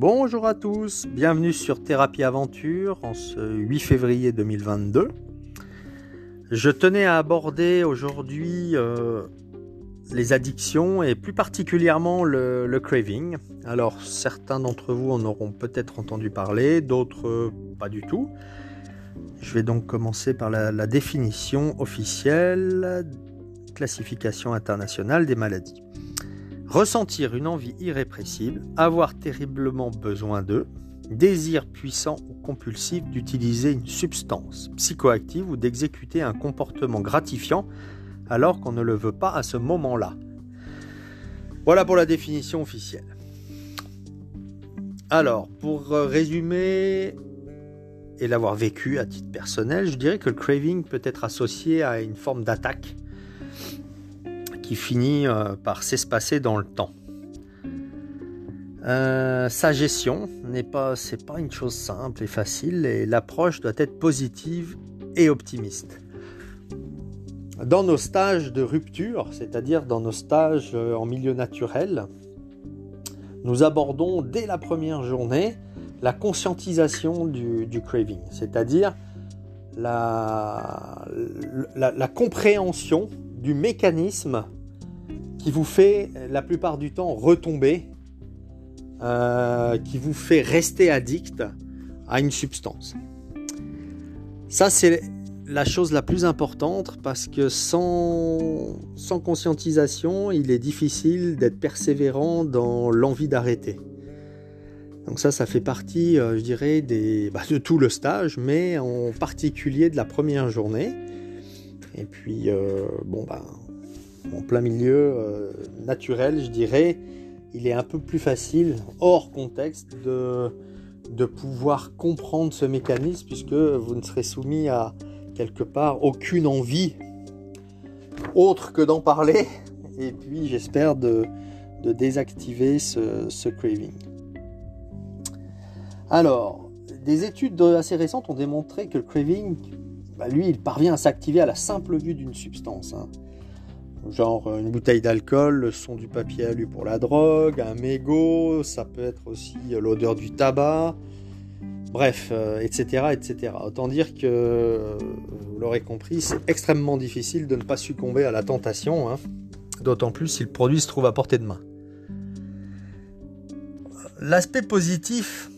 Bonjour à tous, bienvenue sur Thérapie Aventure en ce 8 février 2022. Je tenais à aborder aujourd'hui euh, les addictions et plus particulièrement le, craving. Alors certains d'entre vous en auront peut-être entendu parler, d'autres pas du tout. Je vais donc commencer par la, la définition officielle, classification internationale des maladies. Ressentir une envie irrépressible, avoir terriblement besoin d'eux, désir puissant ou compulsif d'utiliser une substance psychoactive ou d'exécuter un comportement gratifiant alors qu'on ne le veut pas à ce moment-là. Voilà pour la définition officielle. Alors, pour résumer et l'avoir vécu à titre personnel, je dirais que le craving peut être associé à une forme d'attaque qui finit euh, par s'espacer dans le temps. Euh, sa gestion n'est pas, c'est pas une chose simple et facile, et l'approche doit être positive et optimiste. Dans nos stages de rupture, c'est-à-dire dans nos stages euh, en milieu naturel, nous abordons dès la première journée la conscientisation du, craving, c'est-à-dire la, la, compréhension du mécanisme qui vous fait la plupart du temps retomber, euh, qui vous fait rester addict à une substance. Ça, c'est la chose la plus importante parce que sans, sans conscientisation, il est difficile d'être persévérant dans l'envie d'arrêter. Donc ça, ça fait partie, euh, je dirais, des, bah, de tout le stage, mais en particulier de la première journée. Et puis, euh, bon, bah, en plein milieu euh, naturel, je dirais, il est un peu plus facile, hors contexte, de, pouvoir comprendre ce mécanisme puisque vous ne serez soumis à quelque part aucune envie autre que d'en parler et puis j'espère de, désactiver ce, ce, craving. Alors, des études assez récentes ont démontré que le craving, bah, lui, il parvient à s'activer à la simple vue d'une substance. Hein genre une bouteille d'alcool, le son du papier alu pour la drogue, un mégot, ça peut être aussi l'odeur du tabac, bref, etc., euh, etc. Autant dire que, vous l'aurez compris, c'est extrêmement difficile de ne pas succomber à la tentation, hein. d'autant plus si le produit se trouve à portée de main. L'aspect positif,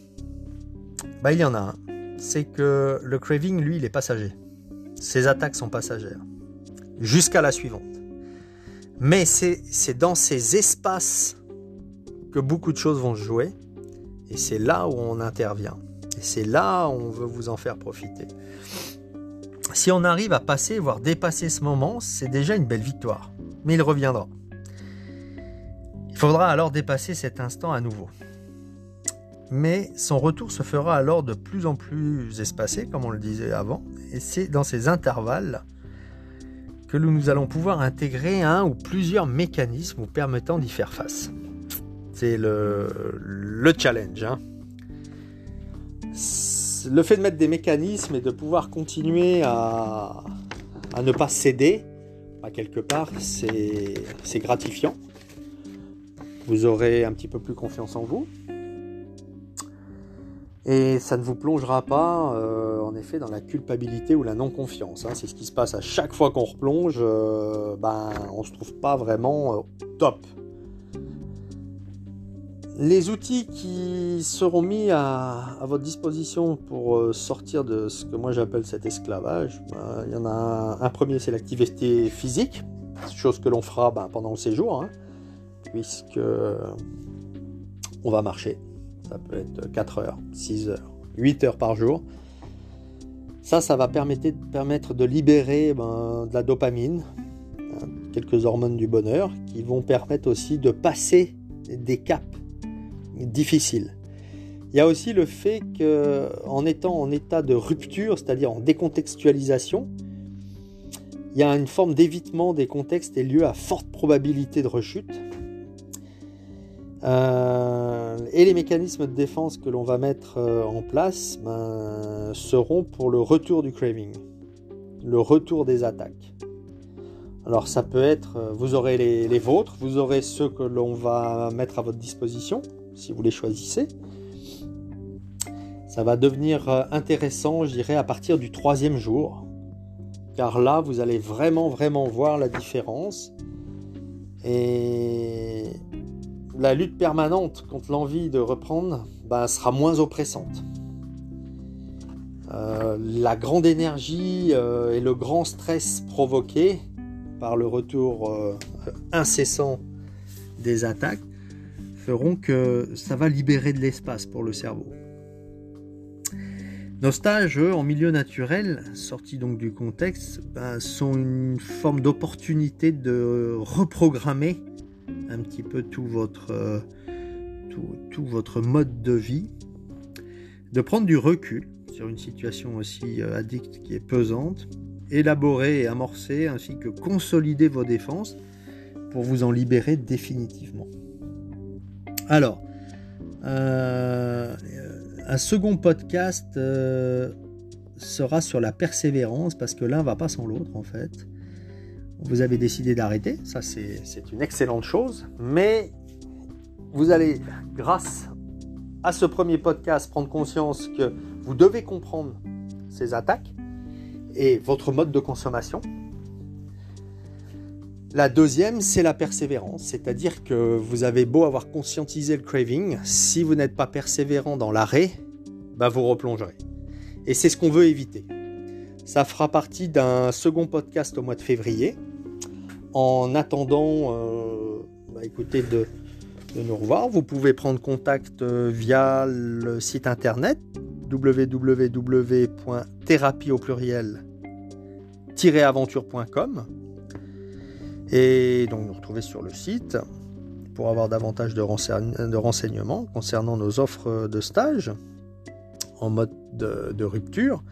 bah, il y en a un. C'est que le craving, lui, il est passager. Ses attaques sont passagères. Jusqu'à la suivante. Mais c'est dans ces espaces que beaucoup de choses vont se jouer. Et c'est là où on intervient. Et c'est là où on veut vous en faire profiter. Si on arrive à passer, voire dépasser ce moment, c'est déjà une belle victoire. Mais il reviendra. Il faudra alors dépasser cet instant à nouveau. Mais son retour se fera alors de plus en plus espacé, comme on le disait avant. Et c'est dans ces intervalles que nous allons pouvoir intégrer un ou plusieurs mécanismes permettant d'y faire face. C'est le, le, challenge. Hein. Le fait de mettre des mécanismes et de pouvoir continuer à, à ne pas céder, à quelque part, c'est gratifiant. Vous aurez un petit peu plus confiance en vous. Et ça ne vous plongera pas, euh, en effet, dans la culpabilité ou la non-confiance. Hein. C'est ce qui se passe à chaque fois qu'on replonge. Euh, ben, on se trouve pas vraiment euh, top. Les outils qui seront mis à, votre disposition pour sortir de ce que moi j'appelle cet esclavage, ben, il y en a un, premier, c'est l'activité physique, chose que l'on fera ben, pendant le séjour, hein, puisque on va marcher ça peut être 4 heures, 6 heures, 8 heures par jour. Ça, ça va permettre, de libérer ben, de la dopamine, hein, quelques hormones du bonheur, qui vont permettre aussi de passer des caps difficiles. Il y a aussi le fait qu'en étant en état de rupture, c'est-à-dire en décontextualisation, il y a une forme d'évitement des contextes et lieu à forte probabilité de rechute. Euh, et les mécanismes de défense que l'on va mettre euh, en place ben, seront pour le retour du craving, le retour des attaques. Alors ça peut être, euh, vous aurez les, vôtres, vous aurez ceux que l'on va mettre à votre disposition, si vous les choisissez. Ça va devenir euh, intéressant, je dirais, à partir du troisième jour. Car là, vous allez vraiment, vraiment voir la différence. Et la lutte permanente contre l'envie de reprendre ben, sera moins oppressante. Euh, la grande énergie euh, et le grand stress provoqué par le retour incessant des attaques feront que ça va libérer de l'espace pour le cerveau. Nos stages, en milieu naturel, sortis donc du contexte, ben, sont une forme d'opportunité de reprogrammer un petit peu tout votre, euh, tout, votre mode de vie, de prendre du recul sur une situation aussi euh, addicte qui est pesante, élaborer et amorcer ainsi que consolider vos défenses pour vous en libérer définitivement. Alors, euh, un second podcast sera sur la persévérance parce que l'un va pas sans l'autre en fait. Vous avez décidé d'arrêter, ça c'est une excellente chose, mais vous allez, grâce à ce premier podcast, prendre conscience que vous devez comprendre ces attaques et votre mode de consommation. La deuxième, c'est la persévérance, c'est-à-dire que vous avez beau avoir conscientisé le craving, si vous n'êtes pas persévérant dans l'arrêt, bah vous replongerez. Et c'est ce qu'on veut éviter. Ça fera partie d'un second podcast au mois de février. En attendant, euh, bah, écoutez, de, nous revoir, vous pouvez prendre contact euh, via le site internet www.thérapie au pluriel aventure.com et donc nous retrouver sur le site pour avoir davantage de, renseignements concernant nos offres de stage en mode de, rupture.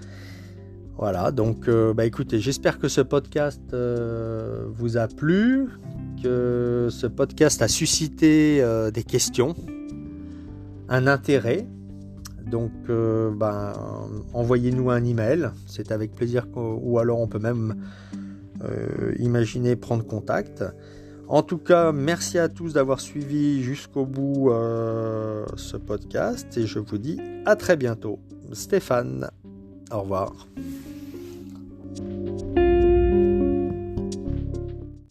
Voilà, donc euh, bah écoutez, j'espère que ce podcast euh, vous a plu, que ce podcast a suscité euh, des questions, un intérêt. Donc bah, envoyez-nous un email, c'est avec plaisir, ou alors on peut même imaginez prendre contact. En tout cas, merci à tous d'avoir suivi jusqu'au bout ce podcast et je vous dis à très bientôt. Stéphane, au revoir.